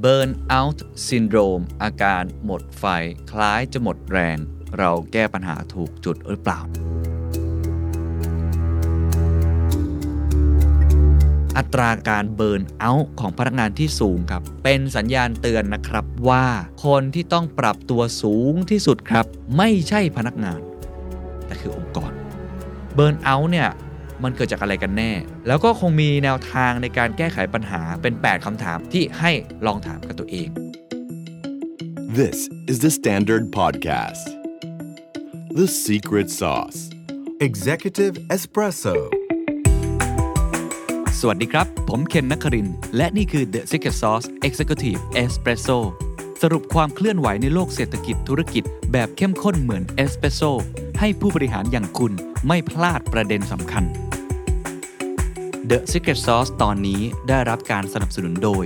Burn out syndrome อาการหมดไฟ คล้ายจะหมดแรง เราแก้ปัญหาถูกจุดหรือเปล่า อัตราการเบิร์นเอาท์ของพนักงานที่สูงครับ เป็นสัญญาณเตือนนะครับว่าคนที่ต้องปรับตัวสูงที่สุดครับ ไม่ใช่พนักงาน แต่คือองค์กรเบิร์นเอาท์เนี่ย มันเกิดจากอะไรกันแน่ แล้วก็คงมีแนวทางในการแก้ไขปัญหาเป็น 8คำถามที่ให้ลองถามกับตัวเอง This is the Standard Podcast. The Secret Sauce. Executive Espresso. สวัสดีครับ ผมเคนนักครินทร์และนี่คือ The Secret Sauce Executive Espresso สรุปความเคลื่อนไหวในโลกเศรษฐกิจธุรกิจ แบบเข้มข้นเหมือนเอสเปรสโซให้ผู้บริหารอย่างคุณไม่พลาดประเด็นสำคัญ The Secret Sauce ตอนนี้ได้รับการสนับสนุนโดย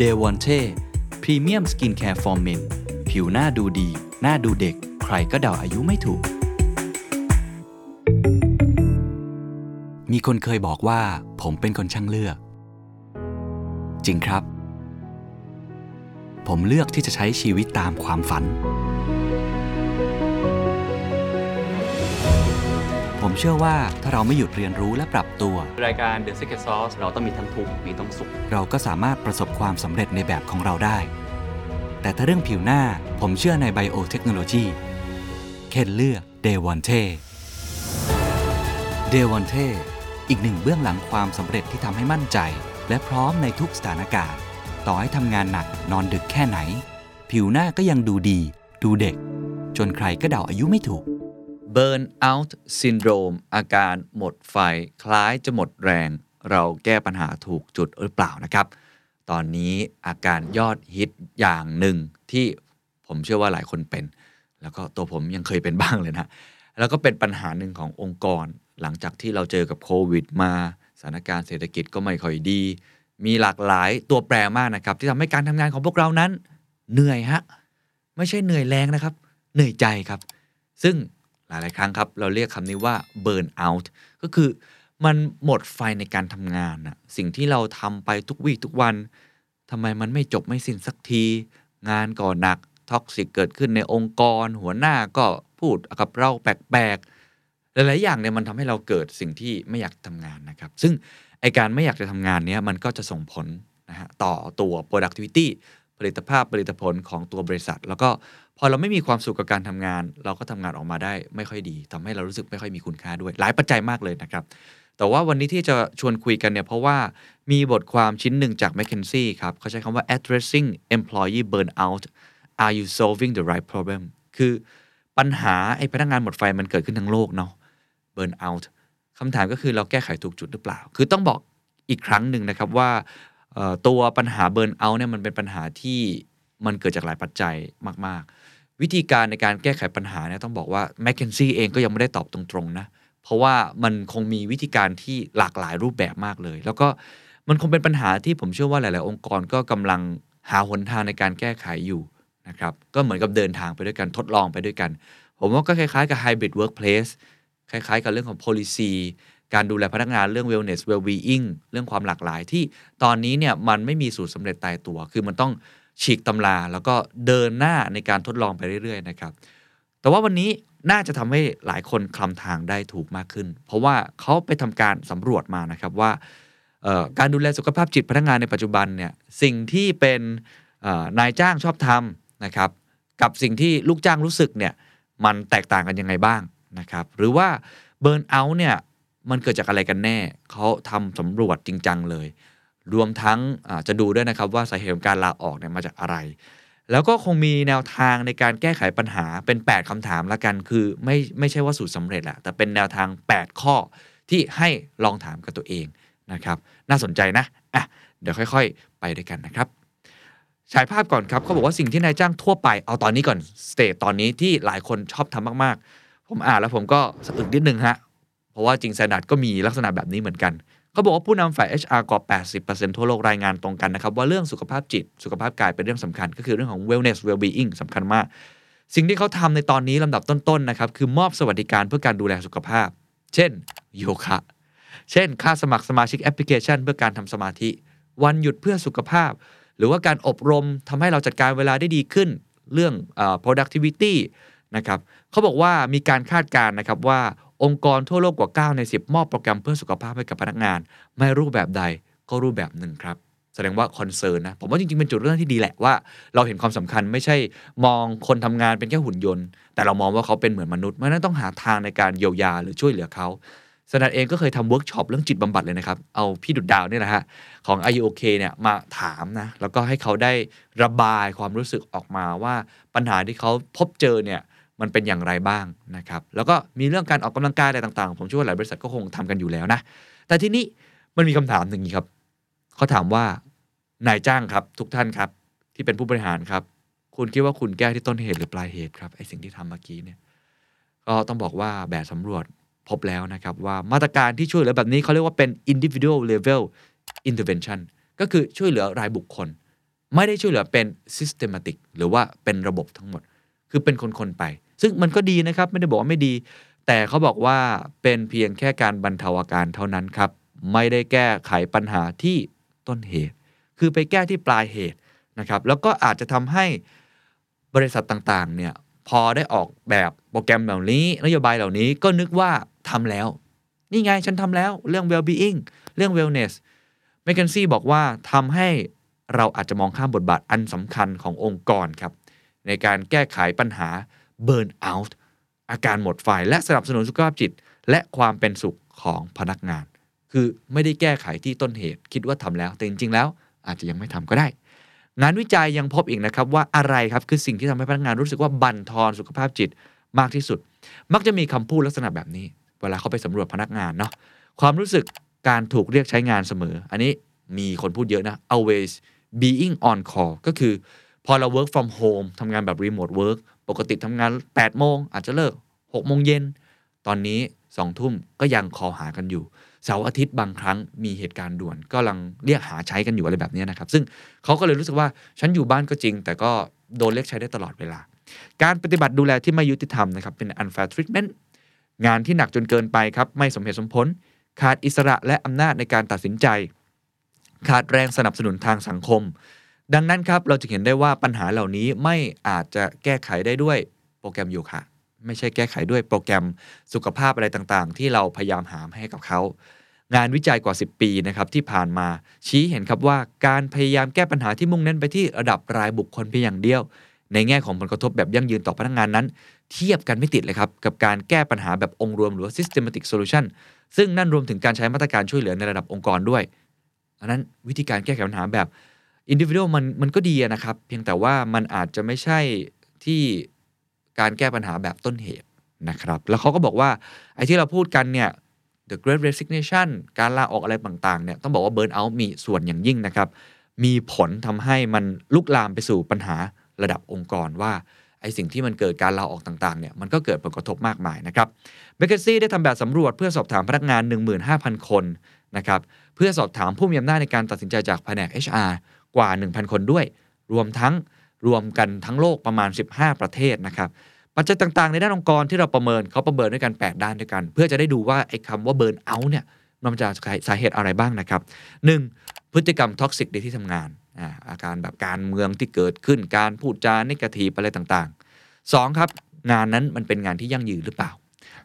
d e v o n t e Premium Skincare for Men ผิวหน้าดูดี หน้าดูเด็ก ใครก็เดาอายุไม่ถูก มีคนเคยบอกว่าผมเป็นคนช่างเลือก จริงครับ ผมเลือกที่จะใช้ชีวิตตามความฝัน ผมเชื่อว่าถ้าเราไม่หยุดเรียนรู้และปรับตัว รายการ The Secret Sauce เราต้องมีทั้งทุกข์มีทั้งสุข เราก็สามารถประสบความสำเร็จในแบบของเราได้ แต่ถ้าเรื่องผิวหน้าผมเชื่อในไบโอเทคโนโลยีเคนเลือก d e v o n t e d e v o n t e อีกหนึ่งเบื้องหลังความสำเร็จที่ทำให้มั่นใจ และพร้อมในทุกสถานการณ์ ต่อให้ทำงานหนักนอนดึกแค่ไหน ผิวหน้าก็ยังดูดี ดูเด็ก จนใครก็เดาอายุไม่ถูก Burn out syndrome อาการหมดไฟคล้ายจะหมดแรง เราแก้ปัญหาถูกจุดหรือเปล่านะครับ ตอนนี้อาการยอดฮิตอย่างหนึ่งที่ผมเชื่อว่าหลายคนเป็น แล้วก็ตัวผมยังเคยเป็นบ้างเลยนะ แล้วก็เป็นปัญหาหนึ่งขององค์กร หลังจากที่เราเจอกับโควิดมาสถานการณ์เศรษฐกิจก็ไม่ค่อยดี มีหลากหลายตัวแปรมากนะครับ ที่ทำให้การทำงานของพวกเรานั้น เหนื่อยฮะไม่ใช่เหนื่อยแรงนะครับ เหนื่อยใจครับ ซึ่ง หลายๆครั้งครับ เราเรียกคำนี้ว่า burn out ก็คือมันหมดไฟในการทำงานนะสิ่งที่เราทำไปทุกวี่ทุกวันทำไมมันไม่จบไม่สิ้นสักที งานก็หนัก toxic เกิดขึ้นในองค์กร หัวหน้าก็พูดกับเราแปลกๆ หลาย ๆ อย่างเนี่ยมันทำให้เราเกิดสิ่งที่ไม่อยากทำงานนะครับ ซึ่งไอการไม่อยากจะทำงานเนี้ยมันก็จะส่งผลนะฮะต่อตัว productivity ผลิตภาพผลิตผลของตัวบริษัท แล้วก็พอเราไม่มีความสุขกับการทำงาน เราก็ทำงานออกมาได้ไม่ค่อยดีทำให้เรารู้สึกไม่ค่อยมีคุณค่าด้วย หลายปัจจัยมากเลยนะครับ แต่ว่าวันนี้ที่จะชวนคุยกันเนี่ยเพราะว่ามีบทความชิ้นหนึ่งจาก McKinsey ครับเขาใช้คำว่า addressing employee burnout are you solving the right problem คือปัญหาไอ้พนักงานหมดไฟมันเกิดขึ้นทั้งโลกเนาะ burn out คำถามก็คือเราแก้ไขถูกจุดหรือเปล่า คือต้องบอกอีกครั้งหนึ่งนะครับว่า ตัวปัญหา burn out เนี่ยมันเป็นปัญหาที่มันเกิดจากหลายปัจจัยมาก ๆ วิธีการในการแก้ไขปัญหาเนี่ยต้องบอกว่า m c k เคนซี่เองก็ยังไม่ได้ตอบตรงๆนะเพราะว่ามันคงมีวิธีการที่หลากหลายรูปแบบมากเลย แล้วก็มันคงเป็นปัญหาที่ผมเชื่อว่าหลาย ๆ องค์กรก็กำลังหาหนทางในการแก้ไขอยู่นะครับก็เหมือนกับเดินทางไปด้วยกันทดลองไปด้วยกัน ผมว่าก็คล้าย ๆ กับ hybrid workplace คล้าย ๆ กับเรื่องของ policy การดูแลพนักงานเรื่อง wellness well-being เรื่องความหลากหลายที่ตอนนี้เนี่ยมันไม่มีสูตรสำเร็จตายตัว คือมันต้องฉีกตำราแล้วก็เดินหน้าในการทดลองไปเรื่อยๆนะครับ แต่ว่าวันนี้น่าจะทำให้หลายคนคลำทางได้ถูกมากขึ้น เพราะว่าเขาไปทำการสำรวจมานะครับว่าการดูแลสุขภาพจิตพนักงานในปัจจุบันเนี่ยสิ่งที่เป็นนายจ้างชอบทำนะครับ กับสิ่งที่ลูกจ้างรู้สึกเนี่ยมันแตกต่างกันยังไงบ้างนะครับ หรือว่าเบิร์นเอาท์เนี่ย มันเกิดจากอะไรกันแน่ เขาทำสำรวจจริงจังเลย รวมทั้งจะดูด้วยนะครับว่าสาเหตุของการลาออกเนี่ยมาจากอะไร แล้วก็คงมีแนวทางในการแก้ไขปัญหาเป็น 8คำถามละกัน คือไม่ไม่ใช่ว่าสูตรสำเร็จแหละแต่เป็นแนวทาง 8 ข้อที่ให้ลองถามกับตัวเองนะครับ น่าสนใจนะอะเดี๋ยวค่อย ๆ ไปด้วยกันนะครับฉายภาพก่อนครับเขาบอกว่าสิ่งที่นายจ้างทั่วไปเอาตอนนี้ก่อน state ตอนนี้ที่หลายคนชอบทำมากๆ ผมอ่านแล้วผมก็สะอึกนิดนึงฮะ เพราะว่าจริง STANDARD ก็มีลักษณะแบบนี้เหมือนกัน เขาบอกว่าผู้นำฝ่าย HR กว่า80%ทั่วโลกรายงานตรงกันนะครับ ว่าเรื่องสุขภาพจิต สุขภาพกายเป็นเรื่องสำคัญ ก็คือเรื่องของ wellness well-being สำคัญมาก สิ่งที่เขาทำในตอนนี้ลำดับต้นๆนะครับคือมอบสวัสดิการเพื่อการดูแลสุขภาพ เช่นโยคะ เช่น ค่าสมัครสมาชิกแอปพลิเคชัน เพื่อการทำสมาธิ วันหยุดเพื่อสุขภาพ หรือว่าการอบรมทำให้เราจัดการเวลาได้ดีขึ้น เรื่อง productivity นะครับเขาบอกว่ามีการคาดการณ์นะครับว่า องค์กรทั่วโลกกว่า 9 ใน 10 มอบโปรแกรมเพื่อสุขภาพให้กับพนักงาน ไม่รูปแบบใดก็รูปแบบหนึ่งครับ แสดงว่าคอนเซิร์นนะ ผมว่าจริงๆ เป็นจุดเริ่มที่ดีแหละว่า เราเห็นความสำคัญไม่ใช่มองคนทำงานเป็นแค่หุ่นยนต์ แต่เรามองว่าเขาเป็นเหมือนมนุษย์เพราะนั้นต้องหาทางในการเยียวยาหรือช่วยเหลือเขา STANDARD เองก็เคยทำเวิร์กช็อปเรื่องจิตบำบัดเลยนะครับ เอาพี่ดุจดาวเนี่ยแหละฮะของ R U OK เนี่ยมาถามนะ แล้วก็ให้เขาได้ระบายความรู้สึกออกมาว่าปัญหาที่เขาพบเจอเนี่ย มันเป็นอย่างไรบ้างนะครับ แล้วก็มีเรื่องการออกกำลังกายอะไรต่างๆ ผมเชื่อว่าหลายบริษัทก็คงทำกันอยู่แล้วนะ แต่ที่นี้มันมีคำถามหนึ่งครับเขาถามว่านายจ้างครับ ทุกท่านครับ ที่เป็นผู้บริหารครับ คุณคิดว่าคุณแก้ที่ต้นเหตุหรือปลายเหตุครับไอสิ่งที่ทำเมื่อกี้เนี่ย ก็ต้องบอกว่าแบบสำรวจพบแล้วนะครับว่ามาตรการที่ช่วยเหลือแบบนี้เขาเรียกว่าเป็น individual level intervention ก็คือช่วยเหลือรายบุคคล ไม่ได้ช่วยเหลือเป็น systematic หรือว่าเป็นระบบทั้งหมด คือเป็นคนๆไป ซึ่งมันก็ดีนะครับไม่ได้บอกว่าไม่ดี แต่เขาบอกว่าเป็นเพียงแค่การบรรเทาอาการเท่านั้นครับ ไม่ได้แก้ไขปัญหาที่ต้นเหตุ คือไปแก้ที่ปลายเหตุนะครับ แล้วก็อาจจะทำให้บริษัทต่างๆเนี่ยพอได้ออกแบบโปรแกรมเหล่านี้นโยบายเหล่านี้ก็นึกว่าทำแล้ว นี่ไงฉันทำแล้วเรื่อง well-being เรื่อง wellness เมคเคนซี่บอกว่าทำให้เราอาจจะมองข้ามบทบาทอันสำคัญขององค์กรครับ ในการแก้ไขปัญหา burn out อาการหมดไฟ และสนับสนุนสุขภาพจิต และความเป็นสุขของพนักงาน คือไม่ได้แก้ไขที่ต้นเหตุ คิดว่าทำแล้ว แต่จริงๆ แล้วอาจจะยังไม่ทำก็ได้ งานวิจัยยังพบอีกนะครับว่าอะไรครับคือสิ่งที่ทำให้พนักงานรู้สึกว่าบั่นทอนสุขภาพจิตมากที่สุด มักจะมีคำพูดลักษณะแบบนี้ เวลาเขาไปสำรวจพนักงานเนาะความรู้สึกการถูกเรียกใช้งานเสมอ อันนี้มีคนพูดเยอะนะ always being on call ก็คือพอเรา work from home ทำงานแบบ remote work ปกติทำงาน8โมงอาจจะเลิก6โมงเย็น ตอนนี้2ทุ่มก็ยังคอหากันอยู่ เสาร์อาทิตย์บางครั้งมีเหตุการณ์ด่วนก็ลังเรียกหาใช้กันอยู่อะไรแบบนี้นะครับ ซึ่งเขาก็เลยรู้สึกว่าฉันอยู่บ้านก็จริง แต่ก็โดนเรียกใช้ได้ตลอดเวลา การปฏิบัติดูแลที่ไม่ยุติธรรมนะครับเป็น unfair treatment งานที่หนักจนเกินไปครับไม่สมเหตุสมผล ขาดอิสระและอำนาจในการตัดสินใจ ขาดแรงสนับสนุนทางสังคม ดังนั้นครับเราจะเห็นได้ว่าปัญหาเหล่านี้ไม่อาจจะแก้ไขได้ด้วยโปรแกรมโยคะไม่ใช่แก้ไขด้วยโปรแกรมสุขภาพอะไรต่างๆ ที่เราพยายามหามให้กับเขา งานวิจัยกว่า 10 ปีนะครับที่ผ่านมาชี้เห็นครับว่าการพยายามแก้ปัญหาที่มุ่งเน้นไปที่ระดับรายบุคคลเพียงอย่างเดียว ในแง่ของผลกระทบแบบยั่งยืนต่อพนักงานนั้น เทียบกันไม่ติดเลยครับ กับการแก้ปัญหาแบบองค์รวมหรือว่า systematic solution ซึ่งนั่นรวมถึงการใช้มาตรการช่วยเหลือในระดับองค์กรด้วยอันนั้นวิธีการแก้ไขปัญหาแบบ individual มันมันก็ดีนะครับ เพียงแต่ว่ามันอาจจะไม่ใช่ที่การแก้ปัญหาแบบต้นเหตุนะครับ แล้วเขาก็บอกว่า ไอ้ที่เราพูดกันเนี่ย the great resignation การลาออกอะไรต่างๆเนี่ยต้องบอกว่า burn out มีส่วนอย่างยิ่งนะครับ มีผลทำให้มันลุกลามไปสู่ปัญหาระดับองค์กรว่าไอ้สิ่งที่มันเกิดการลาออกต่างๆเนี่ยมันก็เกิดผลกระทบมากมายนะครับเบเกซี่ได้ทำแบบสำรวจเพื่อสอบถามพนักงาน 15,000 คน นะครับเพื่อสอบถามผู้มีอำนาจในการตัดสินใจจากแผนก HR กว่า 1,000 คนด้วย รวมทั้งรวมกันทั้งโลกประมาณ 15 ประเทศนะครับปัจจัยต่างๆ ในด้านองค์กรที่เราประเมินเขาประเมินด้วยกัน 8 ด้านด้วยกัน เพื่อจะได้ดูว่าไอ้คำว่าเบิร์นเอาท์เนี่ยมันมาจากสาเหตุอะไรบ้างนะครับ 1. พฤติกรรมท็อกซิกในที่ทำงานอาอาการแบบการเมืองที่เกิดขึ้นการพูดจาเนกาทีอะไรต่างๆ 2. ครับงานนั้นมันเป็นงานที่ยั่งยืนหรือเปล่า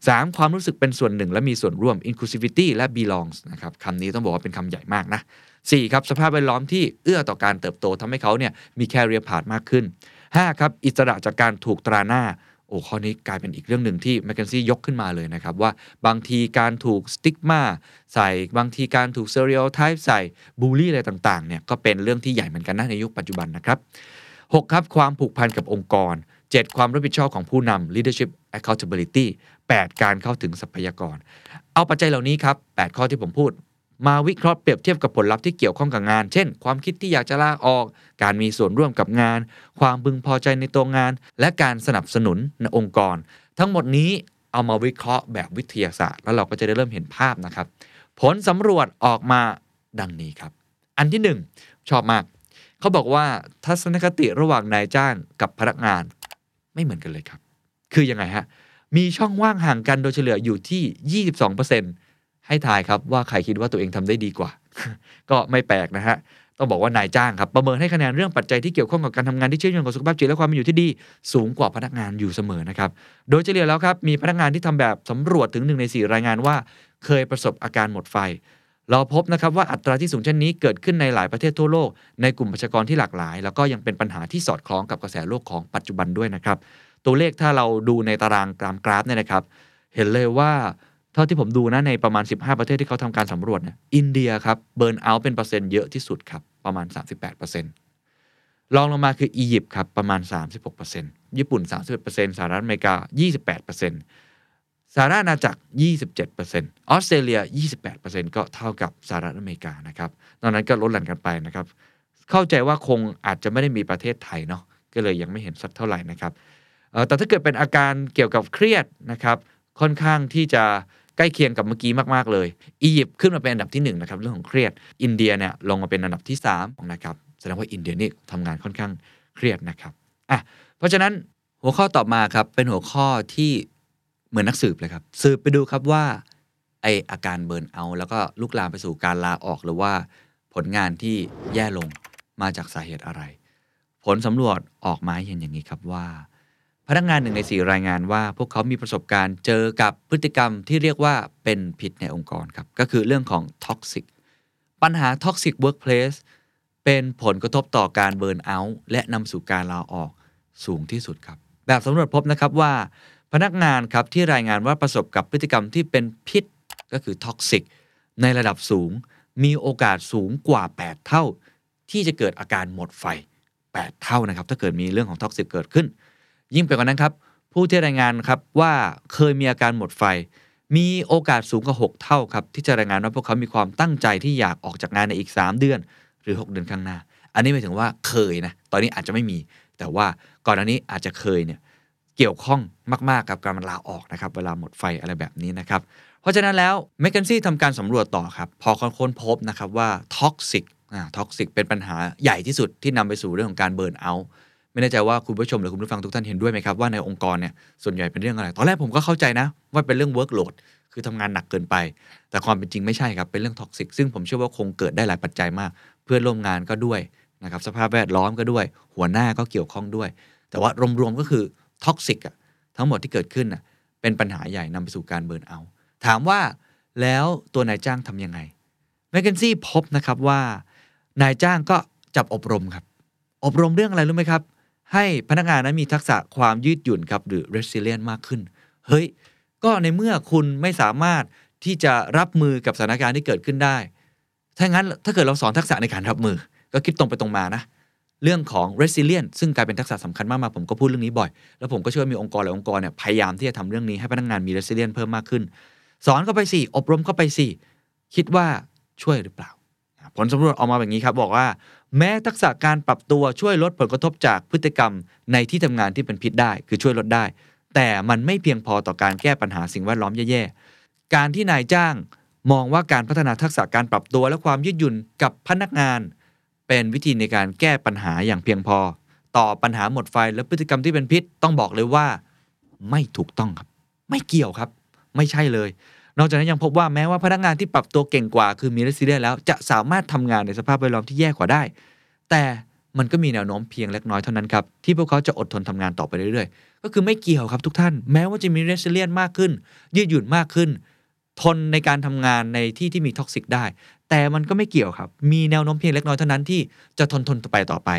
3. ความรู้สึกเป็นส่วนหนึ่ง และมีส่วนร่วม inclusivity และ belongs นะครับคำนี้ต้องบอกว่าเป็นคำใหญ่มากนะ 4. ครับสภาพแวดล้อมที่เอื้อต่อการเติบโตทำให้เขาเนี่ยมีแคเรียพาดมากขึ้น 5. ครับอิสระจากการถูกตราหน้าโอ้ข้อนี้กลายเป็นอีกเรื่องหนึ่งที่แมคเคนซี่ยกขึ้นมาเลยนะครับ ว่าบางทีการถูกสติ๊กมาใส่บางทีการถูกเซ r ร o t ไทป์ใส่บูลลี่อะไรต่างๆเนี่ยก็เป็นเรื่องที่ใหญ่เหมือนกันนะในยุคปัจจุบันนะครับ 6. ครับความผูกพันกับองค์กร 7. ความรับผิดชอบของผู้นำ leadership accountability 8. การเข้าถึงทรัพยากร เอาปัจจัยเหล่านี้ครับ 8 ข้อที่ผมพูด มาวิเคราะห์เปรียบเทียบกับผลลัพธ์ที่เกี่ยวข้องกับงาน เช่น ความคิดที่อยากจะลาออก การมีส่วนร่วมกับงาน ความพึงพอใจในตัวงาน และการสนับสนุนในองค์กร ทั้งหมดนี้เอามาวิเคราะห์แบบวิทยาศาสตร์ แล้วเราก็จะได้เริ่มเห็นภาพนะครับ ผลสำรวจออกมาดังนี้ครับ อันที่หนึ่งชอบมาก เขาบอกว่าทัศนคติระหว่างนายจ้างกับพนักงานไม่เหมือนกันเลยครับ คือยังไงฮะ มีช่องว่างห่างกันโดยเฉลี่ยอยู่ที่ 22%ให้ทายครับว่าใครคิดว่าตัวเองทำได้ดีกว่า ก็ไม่แปลกนะฮะ ต้องบอกว่านายจ้างครับประเมินให้คะแนนเรื่องปัจจัยที่เกี่ยวข้องกับการทำงานที่เชื่อมโยงกับสุขภาพจิตและความเป็นอยู่ที่ดี สูงกว่าพนักงานอยู่เสมอนะครับ โดยเฉลี่ยแล้วครับมีพนักงานที่ทำแบบสำรวจถึงหนึ่งในสี่รายงานว่า เคยประสบอาการหมดไฟเราพบนะครับว่าอัตราที่สูงเช่นนี้เกิดขึ้นในหลายประเทศทั่วโลก ในกลุ่มประชากรที่หลากหลาย แล้วก็ยังเป็นปัญหาที่สอดคล้องกับกระแสโลกของปัจจุบันด้วยนะครับ ตัวเลขถ้าเราดูในตารางกรามกราฟเนี่ยนะครับ เห็นเลยว่าเท่าที่ผมดูนะในประมาณ 15 ประเทศที่เขาทำการสำรวจเนี่ยอินเดียครับ burnout เป็นเปอร์เซ็นต์เยอะที่สุดครับประมาณ 38%รองลงมาคืออียิปต์ครับประมาณ 36%ญี่ปุ่น 31%สหรัฐอเมริกา 28%สหรัฐอาณาจักร 27%ออสเตรเลีย 28%ก็เท่ากับสหรัฐอเมริกานะครับนอกนั้นก็ลดหลั่นกันไปนะครับ เข้าใจว่าคงอาจจะไม่ได้มีประเทศไทยเนาะ ก็เลยยังไม่เห็นสักเท่าไหร่นะครับ แต่ถ้าเกิดเป็นอาการเกี่ยวกับเครียดนะครับ ค่อนข้างที่จะใกล้เคียงกับเมื่อกี้มาก ๆ เลย อียิปต์ขึ้นมาเป็นอันดับที่1นนะครับเรื่องของเครียด อินเดียเนี่ยลงมาเป็นอันดับที่3นะครับแสดงว่าอินเดียนี่ทำงานค่อนข้างเครียดนะครับอะเพราะฉะนั้นหัวข้อต่อมาครับเป็นหัวข้อที่เหมือนนักสืบเลยครับ สืบไปดูครับว่าไออาการ burnout แล้วก็ลุกลามไปสู่การลาออกหรือว่าผลงานที่แย่ลงมาจากสาเหตุอะไร ผลสำรวจออกมาเห็นอย่างนี้ครับว่า พนักงานหนึ่งในสี่รายงานว่า พวกเขามีประสบการณ์เจอกับพฤติกรรมที่เรียกว่าเป็นพิษในองค์กรครับ ก็คือเรื่องของ toxicปัญหา toxic workplace เป็นผลกระทบต่อการ burnout และนำสู่การลาออกสูงที่สุดครับ แบบสำรวจพบนะครับว่า พนักงานครับที่รายงานว่าประสบกับพฤติกรรมที่เป็นพิษก็คือ toxic ในระดับสูง มีโอกาสสูงกว่า 8 เท่า ที่จะเกิดอาการหมดไฟ 8 เท่านะครับ ถ้าเกิดมีเรื่องของ toxic เกิดขึ้น ยิ่งไปกว่านั้นครับ ผู้ที่รายงานครับว่าเคยมีอาการหมดไฟ มีโอกาสสูงกว่า 6 เท่าครับที่จะรายงานว่าพวกเขามีความตั้งใจที่อยากออกจากงานในอีก 3 เดือน หรือ 6 เดือนข้างหน้า อันนี้หมายถึงว่าเคยนะตอนนี้อาจจะไม่มี แต่ว่าก่อนอันนี้อาจจะเคยเนี่ยเกี่ยวข้องมากๆกับการลาออกนะครับเวลาหมดไฟอะไรแบบนี้นะครับเพราะฉะนั้นแล้ว McKinsey ทำการสำรวจต่อครับพอค้นพบนะครับว่า toxic toxic เป็นปัญหาใหญ่ที่สุดที่นำไปสู่เรื่องของการ burnout ไม่แน่ใจว่าคุณผู้ชมหรือคุณผู้ฟังทุกท่านเห็นด้วยไหมครับว่าในองค์กรเนี่ยส่วนใหญ่เป็นเรื่องอะไร ตอนแรกผมก็เข้าใจนะ ว่าเป็นเรื่อง workload คือทำงานหนักเกินไป แต่ความเป็นจริงไม่ใช่ครับ เป็นเรื่อง toxic ซึ่งผมเชื่อว่าคงเกิดได้หลายปัจจัยมาก เพื่อนร่วมงานก็ด้วยนะครับสภาพแวดล้อมก็ด้วย หัวหน้าก็เกี่ยวข้องด้วย แต่ว่ารวมๆก็คือ toxic อะทั้งหมดที่เกิดขึ้นน่ะเป็นปัญหาใหญ่นำไปสู่การ burnout ถามว่าแล้วตัวนายจ้างทำยังไง McKinsey พบนะครับว่านายจ้างก็จับอบรมครับ อบรมเรื่องอะไรรู้ไหมครับ ให้พนักงานนั้นมีทักษะความยืดหยุ่นครับหรือ resilient มากขึ้น เฮ้ย ก็ในเมื่อคุณไม่สามารถที่จะรับมือกับสถานการณ์ที่เกิดขึ้นได้ ถ้างั้นถ้าเกิดเราสอนทักษะในการรับมือ ก็คิดตรงไปตรงมานะ เรื่องของ resilient ซึ่งกลายเป็นทักษะสำคัญมากๆ ผมก็พูดเรื่องนี้บ่อย แล้วผมก็ช่ว่ามีองค์กรหลายองค์กรเนี่ยพยายามที่จะทำเรื่องนี้ให้พนักงานมี resilient เพิ่มมากขึ้น สอนเข้าไปสิอบรมเข้าไปสิคิดว่าช่วยหรือเปล่า ผลสำรวจออกมาแบบนี้ครับบอกว่า แม้ทักษะการปรับตัวช่วยลดผลกระทบจากพฤติกรรมในที่ทำงานที่เป็นพิษได้ คือช่วยลดได้ แต่มันไม่เพียงพอต่อการแก้ปัญหาสิ่งแวดล้อมแย่ๆการที่นายจ้างมองว่าการพัฒนาทักษะการปรับตัวและความยืดหยุ่นกับพนักงาน เป็นวิธีในการแก้ปัญหาอย่างเพียงพอ ต่อปัญหาหมดไฟและพฤติกรรมที่เป็นพิษต้องบอกเลยว่า ไม่ถูกต้องครับ ไม่เกี่ยวครับ ไม่ใช่เลย นอกจากนั้นยังพบว่าแม้ว่าพนักงานที่ปรับตัวเก่งกว่าคือมี resilience แล้วจะสามารถทำงานในสภาพแวดล้อมที่แย่กว่าได้ แต่มันก็มีแนวโน้มเพียงเล็กน้อยเท่านั้นครับที่พวกเขาจะอดทนทำงานต่อไปเรื่อยๆ ก็คือไม่เกี่ยวครับทุกท่าน แม้ว่าจะมี resilience มากขึ้น ยืดหยุ่นมากขึ้น ทนในการทำงานในที่ที่มี toxic ได้ แต่มันก็ไม่เกี่ยวครับ มีแนวโน้มเพียงเล็กน้อยเท่านั้นที่จะทนทนต่อไปต่อไป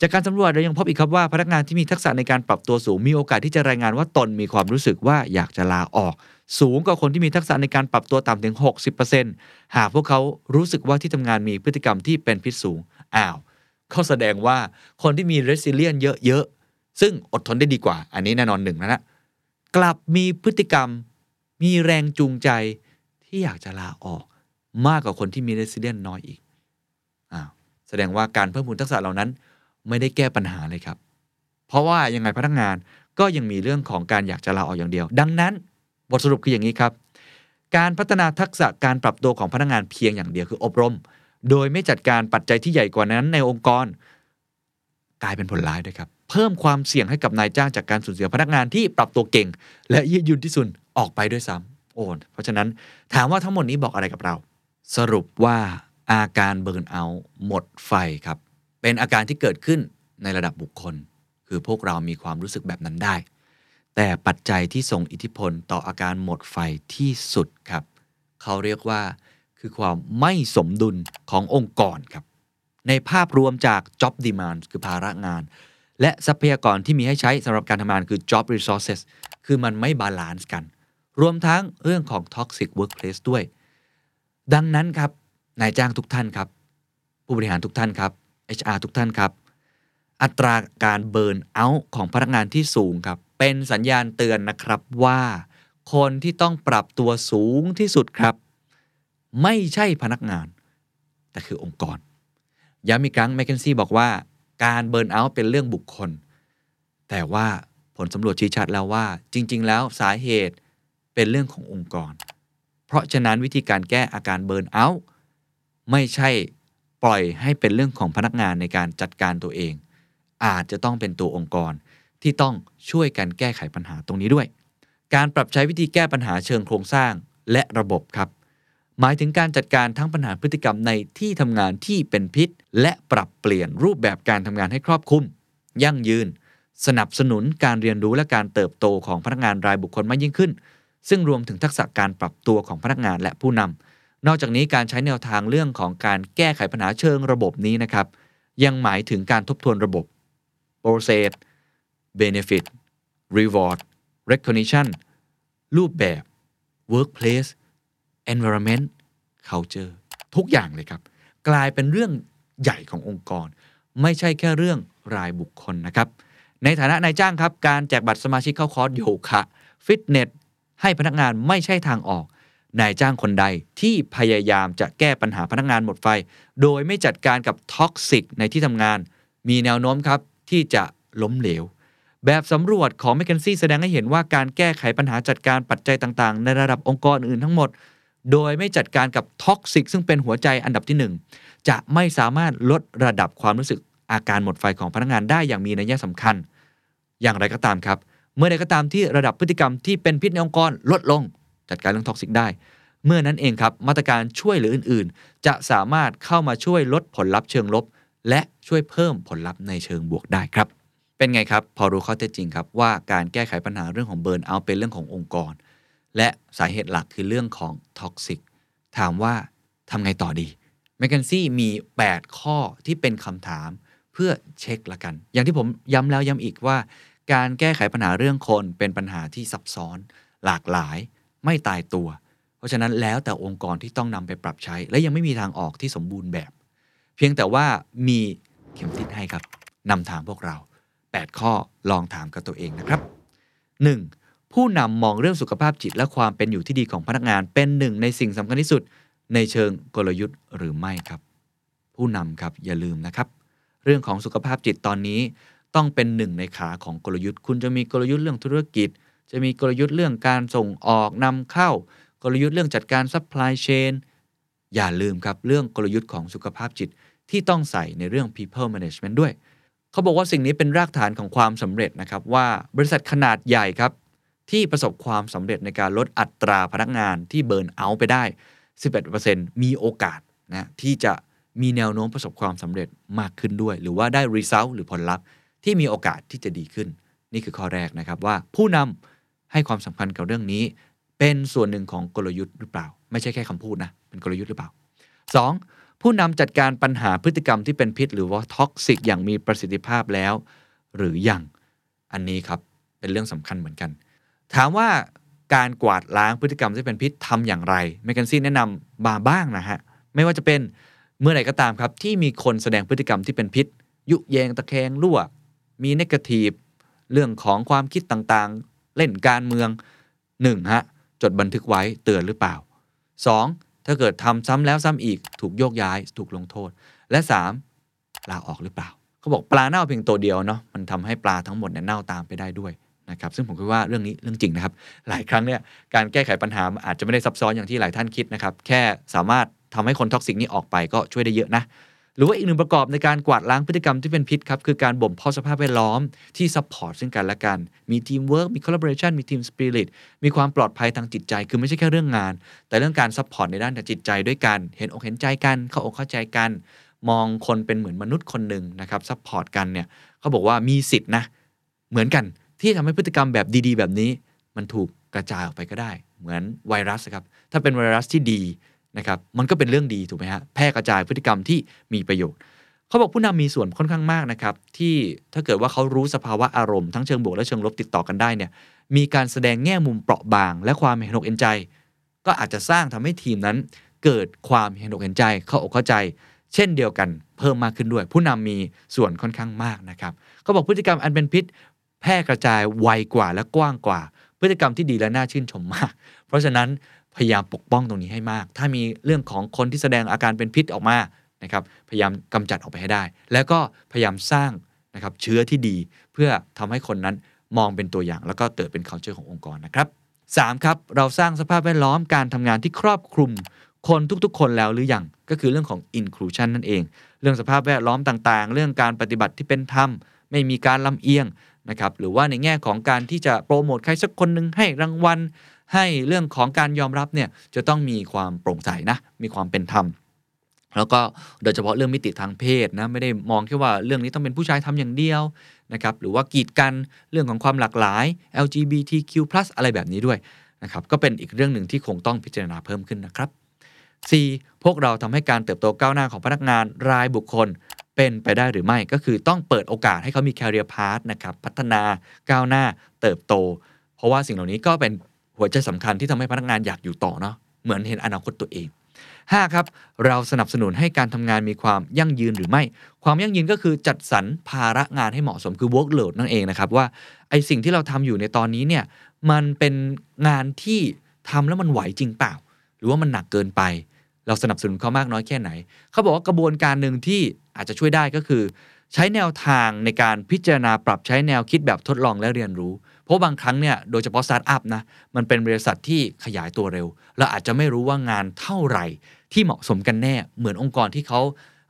จากการสำรวจเรายังพบอีกครับว่าพนักงานที่มีทักษะในการปรับตัวสูงมีโอกาสที่จะรายงานว่าตนมีความรู้สึกว่าอยากจะลาออก สูงกว่าคนที่มีทักษะในการปรับตัวต่ำถึง 60%หากพวกเขารู้สึกว่าที่ทำงานมีพฤติกรรมที่เป็นพิษสูงอ้าวเขาแสดงว่าคนที่มี resilient เยอะๆซึ่งอดทนได้ดีกว่า อันนี้แน่นอนหนึ่งแล้วนะกลับมีพฤติกรรม มีแรงจูงใจที่อยากจะลาออก มากกว่าคนที่มี resilient น้อยอีกอ้าวแสดงว่าการเพิ่มพูนทักษะเหล่านั้น ไม่ได้แก้ปัญหาเลยครับ เพราะว่ายังไงพนักงานก็ยังมีเรื่องของการอยากจะลาออกอย่างเดียว ดังนั้น บทสรุปคืออย่างนี้ครับ การพัฒนาทักษะการปรับตัวของพนักงานเพียงอย่างเดียวคืออบรม โดยไม่จัดการปัจจัยที่ใหญ่กว่านั้นในองค์กร กลายเป็นผลร้ายด้วยครับ เพิ่มความเสี่ยงให้กับนายจ้างจากการสูญเสียพนักงานที่ปรับตัวเก่ง และยืดหยุ่นที่สุดออกไปด้วยซ้ำโอนเพราะฉะนั้นถามว่าทั้งหมดนี้บอกอะไรกับเรา สรุปว่าอาการเบิร์นเอาท์หมดไฟครับ เป็นอาการที่เกิดขึ้นในระดับบุคคล คือพวกเรามีความรู้สึกแบบนั้นได้ แต่ปัจจัยที่ส่งอิทธิพลต่ออาการหมดไฟที่สุดครับ เขาเรียกว่าคือความไม่สมดุลขององค์กรครับ ในภาพรวมจาก job demand คือภาระงาน และทรัพยากรที่มีให้ใช้สำหรับการทำงานคือ job resources คือมันไม่ balance กัน รวมทั้งเรื่องของ toxic workplace ด้วย ดังนั้นครับนายจ้างทุกท่านครับ ผู้บริหารทุกท่านครับ HR ทุกท่านครับ อัตราการเบิร์นเอาท์ของพนักงานที่สูงครับ เป็นสัญญาณเตือนนะครับว่า คนที่ต้องปรับตัวสูงที่สุดครับ ไม่ใช่พนักงาน แต่คือองค์กร ย้ำอีกครั้งแมคเคนซี่บอกว่า การเบิร์นเอาท์เป็นเรื่องบุคคล แต่ว่าผลสำรวจชี้ชัดแล้วว่า จริง ๆ แล้วสาเหตุเป็นเรื่องขององค์กร เพราะฉะนั้นวิธีการแก้อาการเบิร์นเอาท์ไม่ใช่ ปล่อยให้เป็นเรื่องของพนักงานในการจัดการตัวเอง อาจจะต้องเป็นตัวองค์กรที่ต้องช่วยกันแก้ไขปัญหาตรงนี้ด้วย การปรับใช้วิธีแก้ปัญหาเชิงโครงสร้างและระบบครับ หมายถึงการจัดการทั้งปัญหาพฤติกรรมในที่ทำงานที่เป็นพิษ และปรับเปลี่ยนรูปแบบการทำงานให้ครอบคลุม ยั่งยืน สนับสนุนการเรียนรู้และการเติบโตของพนักงานรายบุคคลมากยิ่งขึ้น ซึ่งรวมถึงทักษะการปรับตัวของพนักงานและผู้นำ นอกจากนี้การใช้แนวทางเรื่องของการแก้ไขปัญหาเชิงระบบนี้นะครับ ยังหมายถึงการทบทวนระบบ process benefit reward recognition รูปแบบ workplace environment culture ทุกอย่างเลยครับ กลายเป็นเรื่องใหญ่ขององค์กร ไม่ใช่แค่เรื่องรายบุคคลนะครับ ในฐานะนายจ้างครับ การแจกบัตรสมาชิกเข้าคอร์สโยคะ ฟิตเนส ให้พนักงานไม่ใช่ทางออก นายจ้างคนใดที่พยายามจะแก้ปัญหาพนักงานหมดไฟ โดยไม่จัดการกับ toxic ในที่ทำงาน มีแนวโน้มครับที่จะล้มเหลว แบบสำรวจของ m c k เคนซี่แสดงให้เห็นว่าการแก้ไขปัญหาจัดการปัจจัยต่างๆ ในระดับองค์กรอื่นทั้งหมด โดยไม่จัดการกับ toxic ซึ่งเป็นหัวใจอันดับที่ 1 จะไม่สามารถลดระดับความรู้สึกอาการหมดไฟของพนักงานได้อย่างมีนัยสำคัญ อย่างไรก็ตามครับ เมื่อใดก็ตามที่ระดับพฤติกรรมที่เป็นพิษในองค์กรลดลง จัดการเรื่อง toxic ได้ เมื่อนั้นเองครับมาตรการช่วยเหลืออื่นๆ จะสามารถเข้ามาช่วยลดผลลัพธ์เชิงลบ และช่วยเพิ่มผลลัพธ์ในเชิงบวกได้ครับ เป็นไงครับ พอรู้ข้อเท็จจริงครับว่าการแก้ไขปัญหาเรื่องของ burnout เป็นเรื่องขององค์กร และสาเหตุหลักคือเรื่องของ toxic ถามว่าทำไงต่อดี McKinsey มี 8 ข้อที่เป็นคำถามเพื่อเช็คละกัน อย่างที่ผมย้ำแล้วย้ำอีกว่า การแก้ไขปัญหาเรื่องคนเป็นปัญหาที่ซับซ้อนหลากหลาย ไม่ตายตัว เพราะฉะนั้นแล้วแต่องค์กรที่ต้องนำไปปรับใช้ และยังไม่มีทางออกที่สมบูรณ์แบบ เพียงแต่ว่ามีเข็มทิศให้ครับนำทางพวกเรา 8 ข้อลองถามกับตัวเองนะครับ 1. ผู้นำมองเรื่องสุขภาพจิตและความเป็นอยู่ที่ดีของพนักงานเป็นหนึ่งในสิ่งสำคัญที่สุด ในเชิงกลยุทธ์หรือไม่ครับ ผู้นำครับอย่าลืมนะครับ เรื่องของสุขภาพจิตตอนนี้ต้องเป็นหนึ่งในขาของกลยุทธ์ คุณจะมีกลยุทธ์เรื่องธุรกิจ จะมีกลยุทธ์เรื่องการส่งออกนำเข้า กลยุทธ์เรื่องจัดการ supply chain อย่าลืมครับเรื่องกลยุทธ์ของสุขภาพจิตที่ต้องใส่ในเรื่อง people management ด้วย เขาบอกว่าสิ่งนี้เป็นรากฐานของความสำเร็จนะครับว่าบริษัทขนาดใหญ่ครับ ที่ประสบความสำเร็จในการลดอัตราพนักงานที่เบิร์นเอาท์ไปได้ 11%มีโอกาสนะที่จะมีแนวโน้มประสบความสำเร็จมากขึ้นด้วย หรือว่าได้ result หรือผลลัพธ์ที่มีโอกาสที่จะดีขึ้น นี่คือข้อแรกนะครับว่าผู้นำ ให้ความสำคัญกับเรื่องนี้ เป็นส่วนหนึ่งของกลยุทธ์หรือเปล่า ไม่ใช่แค่คำพูดนะเป็นกลยุทธ์หรือเปล่า 2. ผู้นำจัดการปัญหาพฤติกรรมที่เป็นพิษ หรือว่าท็อกซิกอย่างมีประสิทธิภาพแล้ว หรือยังอันนี้ครับเป็นเรื่องสำคัญเหมือนกัน ถามว่าการกวาดล้างพฤติกรรมที่เป็นพิษทำอย่างไรเมกันซี่แนะนำมาบ้างนะฮะไม่ว่าจะเป็นเมื่อไหร่ก็ตามครับที่มีคนแสดงพฤติกรรมที่เป็นพิษ ยุแยงตะแคงรั่ว มีนกาทีฟเรื่องของความคิดต่าง เล่นการเมือง 1. ฮะจดบันทึกไว้เตือนหรือเปล่า 2. ถ้าเกิดทำซ้ำแล้วซ้ำอีกถูกโยกย้ายถูกลงโทษ และ 3. ลาออกหรือเปล่า เขาบอกปลาเน่าเพียงตัวเดียวเนาะมันทำให้ปลาทั้งหมดเนี่ยเน่าตามไปได้ด้วยนะครับซึ่งผมคิดว่าเรื่องนี้เรื่องจริงนะครับ หลายครั้งเนี่ยการแก้ไขปัญหาอาจจะไม่ได้ซับซ้อนอย่างที่หลายท่านคิดนะครับแค่สามารถทำให้คน toxic นี้ออกไปก็ช่วยได้เยอะนะ รือว่าอีกหนึ่งประกอบในการกวาดล้างพฤติกรรมที่เป็นพิษครับ คือการบ่มเพาะสภาพแวดล้อมที่ support ซึ่งกันและกัน มีทีมเวิร์กมี collaboration มี team spirit มีความปลอดภัยทางจิตใจ คือไม่ใช่แค่เรื่องงาน แต่เรื่องการ support ในด้านจิตใจด้วยกัน เห็นอกเห็นใจกัน เข้าอกเข้าใจกัน มองคนเป็นเหมือนมนุษย์คนหนึ่งนะครับ support กันเนี่ยเขาบอกว่ามีสิทธินะเหมือนกันที่ทำให้พฤติกรรมแบบดี ๆ แบบนี้ มันถูกกระจายออกไปก็ได้ เหมือนไวรัสครับถ้าเป็นไวรัสที่ดี นะครับมันก็เป็นเรื่องดีถูกไหมฮะแพร่กระจายพฤติกรรมที่มีประโยชน์เขาบอกผู้นำมีส่วนค่อนข้างมากนะครับที่ถ้าเกิดว่าเขารู้สภาวะอารมณ์ทั้งเชิงบวกและเชิงลบติดต่อกันได้เนี่ยมีการแสดงแง่มุมเปราะบาง และความเห็นอกเห็นใจ ก็อาจจะสร้างทำให้ทีมนั้น เกิดความเห็นอกเห็นใจเข้าอกเข้าใจ เช่นเดียวกันเพิ่มมากขึ้นด้วย ผู้นำมีส่วนค่อนข้างมากนะครับเขาบอกพฤติกรรมอันเป็นพิษ แพร่กระจายไวกว่าและกว้างกว่า พฤติกรรมที่ดีและน่าชื่นชมมาก เพราะฉะนั้น พยายามปกป้องตรงนี้ให้มาก ถ้ามีเรื่องของคนที่แสดงอาการเป็นพิษออกมานะครับพยายามกำจัดออกไปให้ได้ แล้วก็พยายามสร้างนะครับเชื้อที่ดีเพื่อทำให้คนนั้นมองเป็นตัวอย่าง แล้วก็เกิดเป็น culture ขององค์กรนะครับ 3. ครับเราสร้างสภาพแวดล้อมการทำงานที่ครอบคลุมคนทุกๆ คนแล้วหรือยังก็คือเรื่องของ inclusion นั่นเอง เรื่องสภาพแวดล้อมต่างๆ เรื่องการปฏิบัติที่เป็นธรรม ไม่มีการลำเอียงนะครับหรือว่าในแง่ของการที่จะโปรโมทใครสักคนหนึ่งให้รางวัล ให้เรื่องของการยอมรับเนี่ยจะต้องมีความโปร่งใสนะ มีความเป็นธรรมแล้วก็โดยเฉพาะเรื่องมิติทางเพศนะไม่ได้มองแค่ว่าเรื่องนี้ต้องเป็นผู้ชายทำอย่างเดียวนะครับหรือว่ากีดกันเรื่องของความหลากหลาย LGBTQ+ อะไรแบบนี้ด้วยนะครับก็เป็นอีกเรื่องหนึ่งที่คงต้องพิจารณาเพิ่มขึ้นนะครับ 4. พวกเราทำให้การเติบโตก้าวหน้าของพนักงานรายบุคคลเป็นไปได้หรือไม่ก็คือต้องเปิดโอกาสให้เขามี career path นะครับพัฒนาก้าวหน้าเติบโต เพราะว่าสิ่งเหล่านี้ก็เป็น หัวใจสำคัญที่ทำให้พนักงานอยากอยู่ต่อเนาะเหมือนเห็นอนาคตตัวเอง 5. ครับ เราสนับสนุนให้การทำงานมีความยั่งยืนหรือไม่ ความยั่งยืนก็คือจัดสรรภาระงานให้เหมาะสมคือ workload นั่นเองนะครับ ว่าไอสิ่งที่เราทำอยู่ในตอนนี้เนี่ยมันเป็นงานที่ทำแล้วมันไหวจริงเปล่า หรือว่ามันหนักเกินไป เราสนับสนุนเขามากน้อยแค่ไหน เขาบอกว่ากระบวนการหนึ่งที่อาจจะช่วยได้ก็คือ ใช้แนวทางในการพิจารณาปรับใช้แนวคิดแบบทดลองและเรียนรู้ เพราะบางครั้งเนี่ยโดยเฉพาะสตาร์ทอัพนะมันเป็นบริษัทที่ขยายตัวเร็วเราอาจจะไม่รู้ว่างานเท่าไหร่ที่เหมาะสมกันแน่เหมือนองค์กรที่เขา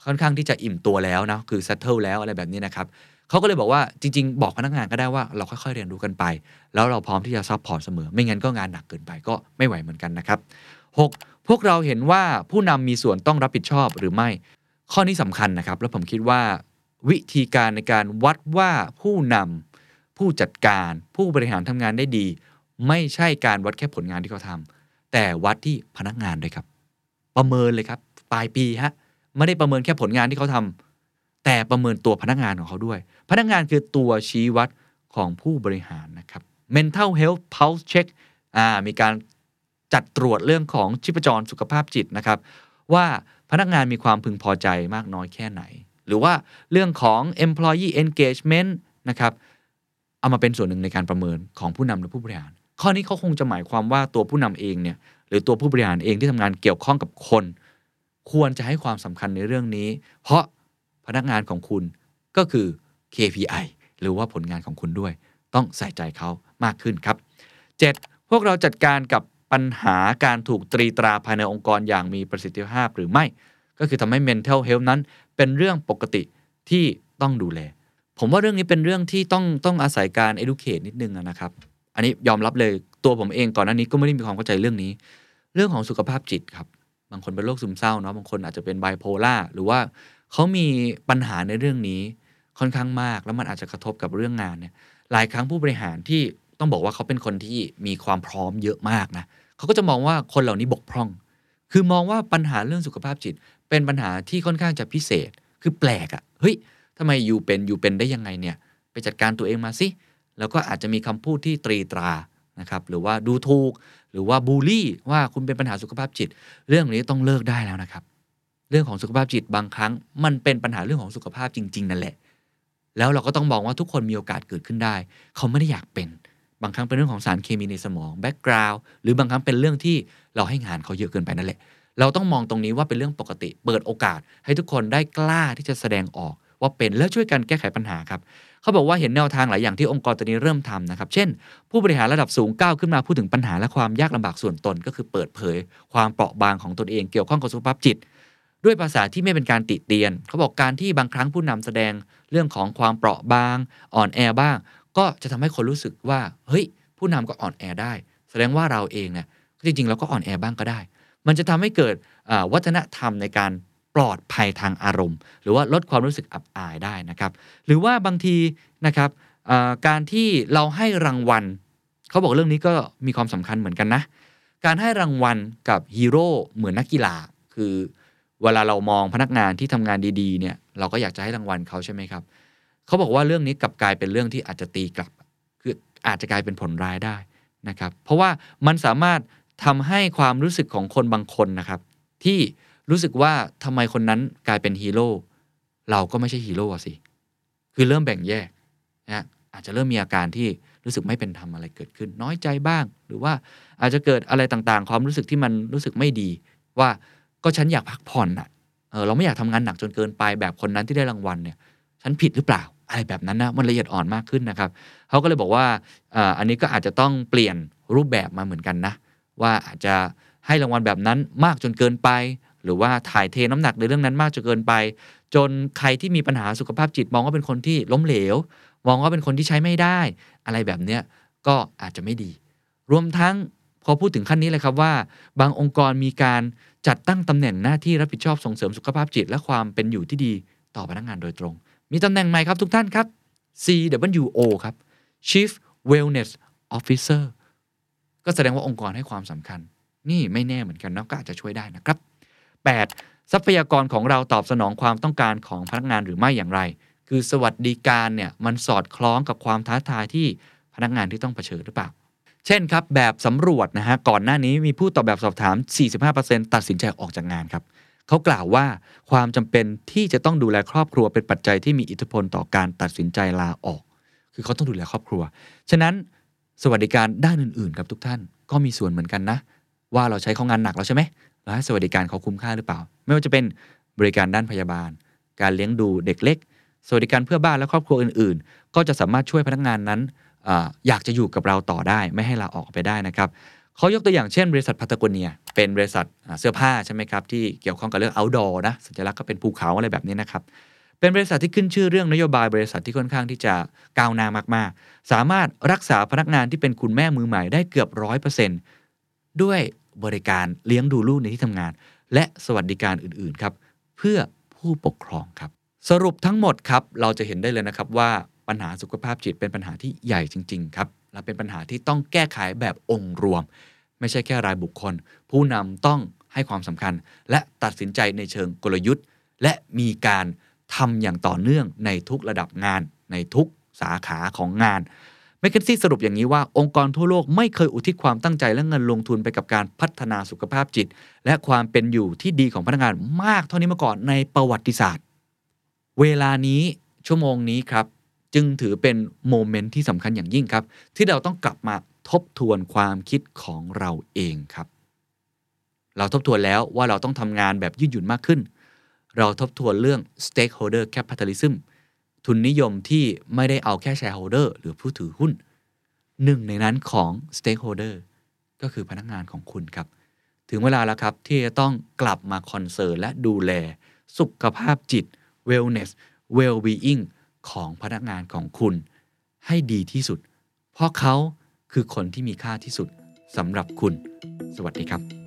ค่อนข้างที่จะอิ่มตัวแล้วนะคือ settle แล้วอะไรแบบนี้นะครับเขาก็เลยบอกว่าจริง ๆ บอกพนักงานก็ได้ว่าเราค่อยๆเรียนรู้กันไป แล้วเราพร้อมที่จะ support เสมอ ไม่งั้นก็งานหนักเกินไปก็ไม่ไหวเหมือนกันนะครับ 6. พวกเราเห็นว่าผู้นำมีส่วนต้องรับผิดชอบหรือไม่ ข้อนี้สำคัญนะครับ แล้วผมคิดว่า วิธีการในการวัดว่าผู้นำ ผู้จัดการผู้บริหารทำงานได้ดี ไม่ใช่การวัดแค่ผลงานที่เขาทำแต่วัดที่พนักงานด้วยครับ ประเมินเลยครับ ปลายปีฮะไม่ได้ประเมินแค่ผลงานที่เขาทำแต่ประเมินตัวพนักงานของเขาด้วย พนักงานคือตัวชี้วัดของผู้บริหารนะครับ mental health pulse check อ่ามีการจัดตรวจเรื่องของชีพจรสุขภาพจิตนะครับ ว่าพนักงานมีความพึงพอใจมากน้อยแค่ไหน หรือว่าเรื่องของ employee engagement นะครับ เอามาเป็นส่วนหนึ่งในการประเมินของผู้นำและผู้บริหาร ข้อนี้เขาคงจะหมายความว่าตัวผู้นำเองเนี่ยหรือตัวผู้บริหารเองที่ทำงานเกี่ยวข้องกับคน ควรจะให้ความสำคัญในเรื่องนี้ เพราะพนักงานของคุณก็คือ KPI หรือว่าผลงานของคุณด้วย ต้องใส่ใจเขามากขึ้นครับ 7. พวกเราจัดการกับปัญหาการถูกตรีตราภายในองค์กรอย่างมีประสิทธิภาพหรือไม่ ก็คือทำให้ mental health นั้นเป็นเรื่องปกติที่ต้องดูแล ผมว่าเรื่องนี้เป็นเรื่องที่ต้องต้องอาศัยการ educate นิดนึงนะครับ อันนี้ยอมรับเลยตัวผมเองก่อนหน้านี้ก็ไม่ได้มีความเข้าใจเรื่องนี้ เรื่องของสุขภาพจิตครับ บางคนเป็นโรคซึมเศร้าเนาะบางคนอาจจะเป็นไบโพล่าหรือว่าเขามีปัญหาในเรื่องนี้ค่อนข้างมาก แล้วมันอาจจะกระทบกับเรื่องงานเนี่ยหลายครั้งผู้บริหารที่ต้องบอกว่าเขาเป็นคนที่มีความพร้อมเยอะมากนะเขาก็จะมองว่าคนเหล่านี้บกพร่อง คือมองว่าปัญหาเรื่องสุขภาพจิต เป็นปัญหาที่ค่อนข้างจะพิเศษ คือแปลกอะ่ะเฮ้ย ทำไมอยู่เป็นอยู่เป็นได้ยังไงเนี่ยไปจัดการตัวเองมาสิแล้วก็อาจจะมีคำพูดที่ตรีตรานะครับหรือว่าดูถูกหรือว่าบูลลี่ว่าคุณเป็นปัญหาสุขภาพจิต เรื่องนี้ต้องเลิกได้แล้วนะครับ เรื่องของสุขภาพจิตบางครั้ง มันเป็นปัญหาเรื่องของสุขภาพจริง ๆ นั่นแหละ แล้วเราก็ต้องมองว่าทุกคนมีโอกาสเกิดขึ้นได้ เขาไม่ได้อยากเป็นบางครั้งเป็นเรื่องของสารเคมีในสมอง background หรือบางครั้งเป็นเรื่องที่เราให้งานเขาเยอะเกินไปนั่นแหละ เราต้องมองตรงนี้ว่าเป็นเรื่องปกติ เปิดโอกาสให้ทุกคนได้กล้าที่จะแสดงออก ว่าเป็นแล้วช่วยกันแก้ไขปัญหาครับเขาบอกว่าเห็นแนวทางหลายอย่างที่องค์กรตัวนี้เริ่มทำนะครับ เช่น ผู้บริหารระดับสูงก้าวขึ้นมาพูดถึงปัญหาและความยากลำบากส่วนตน ก็คือเปิดเผย ความเปราะบางของตนเองเกี่ยวข้องกับสุขภาพจิต ด้วยภาษาที่ไม่เป็นการติเตียน เขาบอกการที่บางครั้งผู้นำแสดงเรื่องของความเปราะบาง อ่อนแอบ้าง ก็จะทำให้คนรู้สึกว่าเฮ้ยผู้นำก็อ่อนแอได้ แสดงว่าเราเองเนี่ยจริงๆเราก็อ่อนแอบ้างก็ได้ มันจะทำให้เกิดวัฒนธรรมในการ ปลอดภัยทางอารมณ์ หรือว่าลดความรู้สึกอับอายได้นะครับ หรือว่าบางทีนะครับการที่เราให้รางวัลเขาบอกเรื่องนี้ก็มีความสำคัญเหมือนกันนะ การให้รางวัลกับฮีโร่เหมือนนักกีฬาคือเวลาเรามองพนักงานที่ทำงานดีๆเนี่ยเราก็อยากจะให้รางวัลเขาใช่ไหมครับเขาบอกว่าเรื่องนี้กลับกลายเป็นเรื่องที่อาจจะตีกลับ คืออาจจะกลายเป็นผลร้ายได้นะครับ เพราะว่ามันสามารถทำให้ความรู้สึกของคนบางคนนะครับ ที่ รู้สึกว่าทำไมคนนั้นกลายเป็นฮีโร่เราก็ไม่ใช่ฮีโร่สิ คือเริ่มแบ่งแยกนะอาจจะเริ่มมีอาการที่รู้สึกไม่เป็นธรรมอะไรเกิดขึ้น น้อยใจบ้าง หรือว่าอาจจะเกิดอะไรต่างๆ ความรู้สึกที่มันรู้สึกไม่ดี ว่าก็ฉันอยากพักผ่อนอะเออเราไม่อยากทำงานหนักจนเกินไปแบบคนนั้นที่ได้รางวัลเนี่ย ฉันผิดหรือเปล่า อะไรแบบนั้นนะมันละเอียดอ่อนมากขึ้นนะครับเขาก็เลยบอกว่าอันนี้ก็อาจจะต้องเปลี่ยนรูปแบบมาเหมือนกันนะ ว่าอาจจะให้รางวัลแบบนั้นมากจนเกินไป หรือว่าถ่ายเทน้ำหนักในเรื่องนั้นมากจนเกินไป จนใครที่มีปัญหาสุขภาพจิตมองว่าเป็นคนที่ล้มเหลว มองว่าเป็นคนที่ใช้ไม่ได้ อะไรแบบเนี้ยก็อาจจะไม่ดี รวมทั้งพอพูดถึงขั้นนี้เลยครับว่า บางองค์กรมีการจัดตั้งตำแหน่งหน้าที่รับผิดชอบส่งเสริมสุขภาพจิต และความเป็นอยู่ที่ดีต่อพนักงานโดยตรง มีตำแหน่งใหม่ครับทุกท่านครับ CWO ครับ Chief Wellness Officer ก็แสดงว่าองค์กรให้ความสำคัญ นี่ไม่แน่เหมือนกันนะก็อาจจะช่วยได้นะครับ 8. ทรัพยากรของเราตอบสนองความต้องการของพนักงานหรือไม่อย่างไร คือสวัสดิการเนี่ยมันสอดคล้องกับความท้าทายที่พนักงานที่ต้องเผชิญหรือเปล่า เช่นครับแบบสำรวจนะฮะก่อนหน้านี้มีผู้ตอบแบบสอบถาม 45%ตัดสินใจออกจากงานครับเขากล่าวว่าความจำเป็นที่จะต้องดูแลครอบครัวเป็นปัจจัยที่มีอิทธิพลต่อการตัดสินใจลาออก คือเขาต้องดูแลครอบครัว ฉะนั้นสวัสดิการด้านอื่นๆกับทุกท่านก็มีส่วนเหมือนกันนะ ว่าเราใช้เขางานหนักแล้วใช่ไหม เราให้สวัสดิการเขาคุ้มค่าหรือเปล่า ไม่ว่าจะเป็นบริการด้านพยาบาล การเลี้ยงดูเด็กเล็ก สวัสดิการเพื่อบ้านและครอบครัวอื่น ๆ ก็จะสามารถช่วยพนักงานนั้นออยากจะอยู่กับเราต่อได้ ไม่ให้ลาออกไปได้นะครับเขายกตัวอย่างเช่น บริษัทพัตโกเนีย เป็นบริษัทเสื้อผ้าใช่ไหมครับที่เกี่ยวข้องกับเรื่อง outdoor นะสัญลักษณ์ก็เป็นภูเขาอะไรแบบนี้นะครับเป็นบริษัทที่ขึ้นชื่อเรื่องนโยบายบริษัทที่ค่อนข้างที่จะก้าวหน้ามาก ๆ สามารถรักษาพนักงานที่เป็นคุณแม่มือใหม่ได้เกือบร้อยเปอร์เซ็นต์ด้วย บริการเลี้ยงดูลูกในที่ทำงาน และสวัสดิการอื่นๆครับเพื่อผู้ปกครองครับ สรุปทั้งหมดครับเราจะเห็นได้เลยนะครับว่าปัญหาสุขภาพจิตเป็นปัญหาที่ใหญ่จริง ๆ ครับและเป็นปัญหาที่ต้องแก้ไขแบบองค์รวม ไม่ใช่แค่รายบุคคล ผู้นำต้องให้ความสำคัญ และตัดสินใจในเชิงกลยุทธ์ และมีการทำอย่างต่อเนื่องในทุกระดับงาน ในทุกสาขาของงาน แมคเคนซี่สรุปอย่างนี้ว่าองค์กรทั่วโลกไม่เคยอุทิศความตั้งใจและเงินลงทุนไปกับการพัฒนาสุขภาพจิต และความเป็นอยู่ที่ดีของพนักงานมากเท่านี้มาก่อนในประวัติศาสตร์ เวลานี้ชั่วโมงนี้ครับ จึงถือเป็นmoment ที่สำคัญอย่างยิ่งครับ ที่เราต้องกลับมาทบทวนความคิดของเราเองครับ เราทบทวนแล้วว่าเราต้องทำงานแบบยืดหยุ่นมากขึ้น เราทบทวนเรื่อง stakeholder capitalism ทุนนิยมที่ไม่ได้เอาแค่ shareholder หรือผู้ถือหุ้นหนึ่งในนั้นของ stakeholder ก็คือพนักงานของคุณครับ ถึงเวลาแล้วครับที่จะต้องกลับมา concern และดูแล สุขภาพจิต wellness well-being ของพนักงานของคุณ ให้ดีที่สุด เพราะเขาคือคนที่มีค่าที่สุดสำหรับคุณ สวัสดีครับ